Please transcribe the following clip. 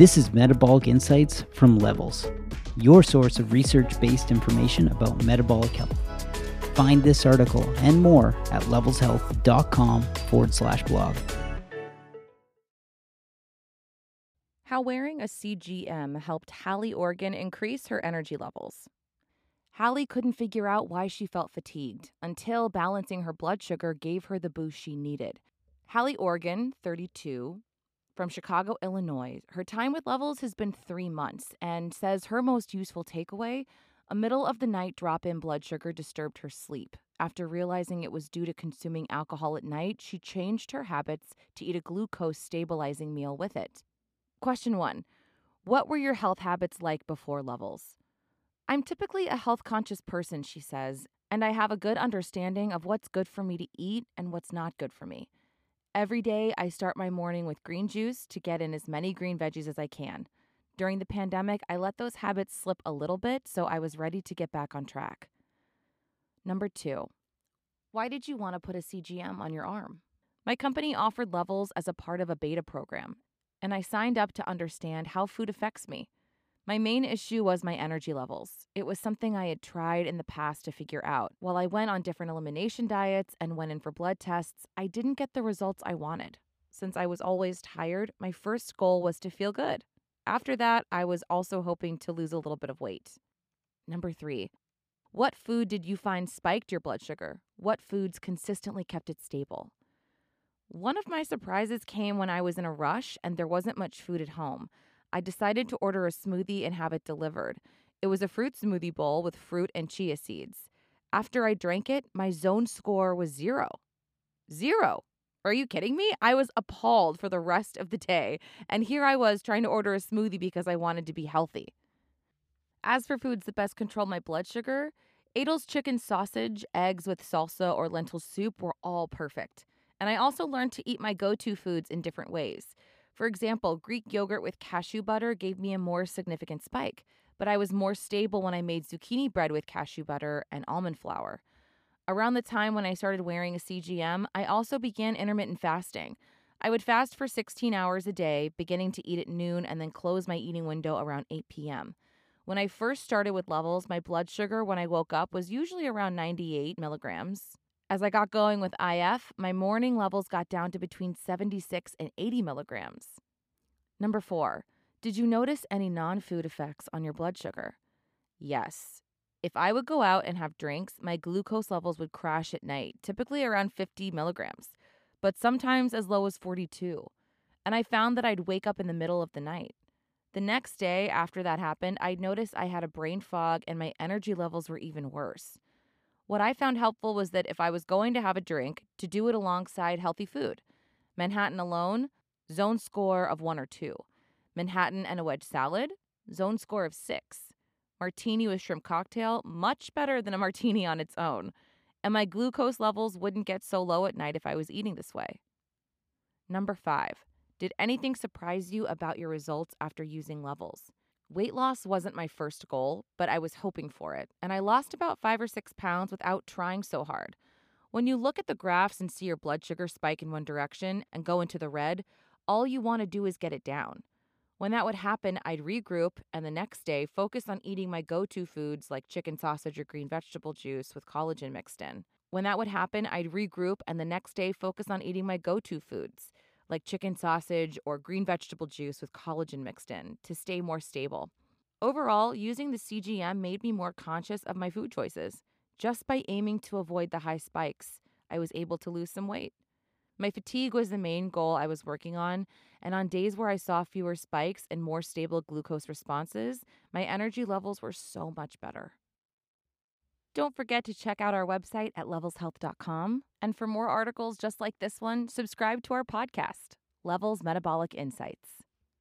This is Metabolic Insights from Levels, your source of research based information about metabolic health. Find this article and more at levelshealth.com forward slash blog. How wearing a CGM helped Hallie Organ increase her energy levels. Hallie couldn't figure out why she felt fatigued until balancing her blood sugar gave her the boost she needed. Hallie Organ, 32, from Chicago, Illinois. Her time with Levels has been three months and says her most useful takeaway a middle of the night drop in blood sugar disturbed her sleep. After realizing it was due to consuming alcohol at night, she changed her habits to eat a glucose stabilizing meal with it. Question one What were your health habits like before Levels? I'm typically a health conscious person, she says, and I have a good understanding of what's good for me to eat and what's not good for me. Every day, I start my morning with green juice to get in as many green veggies as I can. During the pandemic, I let those habits slip a little bit, so I was ready to get back on track. Number two, why did you want to put a CGM on your arm? My company offered levels as a part of a beta program, and I signed up to understand how food affects me. My main issue was my energy levels. It was something I had tried in the past to figure out. While I went on different elimination diets and went in for blood tests, I didn't get the results I wanted. Since I was always tired, my first goal was to feel good. After that, I was also hoping to lose a little bit of weight. Number three, what food did you find spiked your blood sugar? What foods consistently kept it stable? One of my surprises came when I was in a rush and there wasn't much food at home. I decided to order a smoothie and have it delivered. It was a fruit smoothie bowl with fruit and chia seeds. After I drank it, my zone score was zero. Zero. Are you kidding me? I was appalled for the rest of the day. And here I was trying to order a smoothie because I wanted to be healthy. As for foods that best control my blood sugar, Aidells chicken sausage, eggs with salsa, or lentil soup were all perfect. And I also learned to eat my go to foods in different ways. For example, Greek yogurt with cashew butter gave me a more significant spike, but I was more stable when I made zucchini bread with cashew butter and almond flour. Around the time when I started wearing a CGM, I also began intermittent fasting. I would fast for 16 hours a day, beginning to eat at noon and then close my eating window around 8 p.m. When I first started with levels, my blood sugar when I woke up was usually around 98 milligrams. As I got going with IF, my morning levels got down to between 76 and 80 milligrams. Number four, did you notice any non food effects on your blood sugar? Yes. If I would go out and have drinks, my glucose levels would crash at night, typically around 50 milligrams, but sometimes as low as 42. And I found that I'd wake up in the middle of the night. The next day after that happened, I'd notice I had a brain fog and my energy levels were even worse. What I found helpful was that if I was going to have a drink, to do it alongside healthy food. Manhattan alone, zone score of one or two. Manhattan and a wedge salad, zone score of six. Martini with shrimp cocktail, much better than a martini on its own. And my glucose levels wouldn't get so low at night if I was eating this way. Number five, did anything surprise you about your results after using levels? Weight loss wasn't my first goal, but I was hoping for it, and I lost about five or six pounds without trying so hard. When you look at the graphs and see your blood sugar spike in one direction and go into the red, all you want to do is get it down. When that would happen, I'd regroup and the next day focus on eating my go to foods like chicken sausage or green vegetable juice with collagen mixed in. When that would happen, I'd regroup and the next day focus on eating my go to foods like chicken sausage or green vegetable juice with collagen mixed in to stay more stable. Overall, using the CGM made me more conscious of my food choices. Just by aiming to avoid the high spikes, I was able to lose some weight. My fatigue was the main goal I was working on, and on days where I saw fewer spikes and more stable glucose responses, my energy levels were so much better. Don't forget to check out our website at levelshealth.com. And for more articles just like this one, subscribe to our podcast, Levels Metabolic Insights.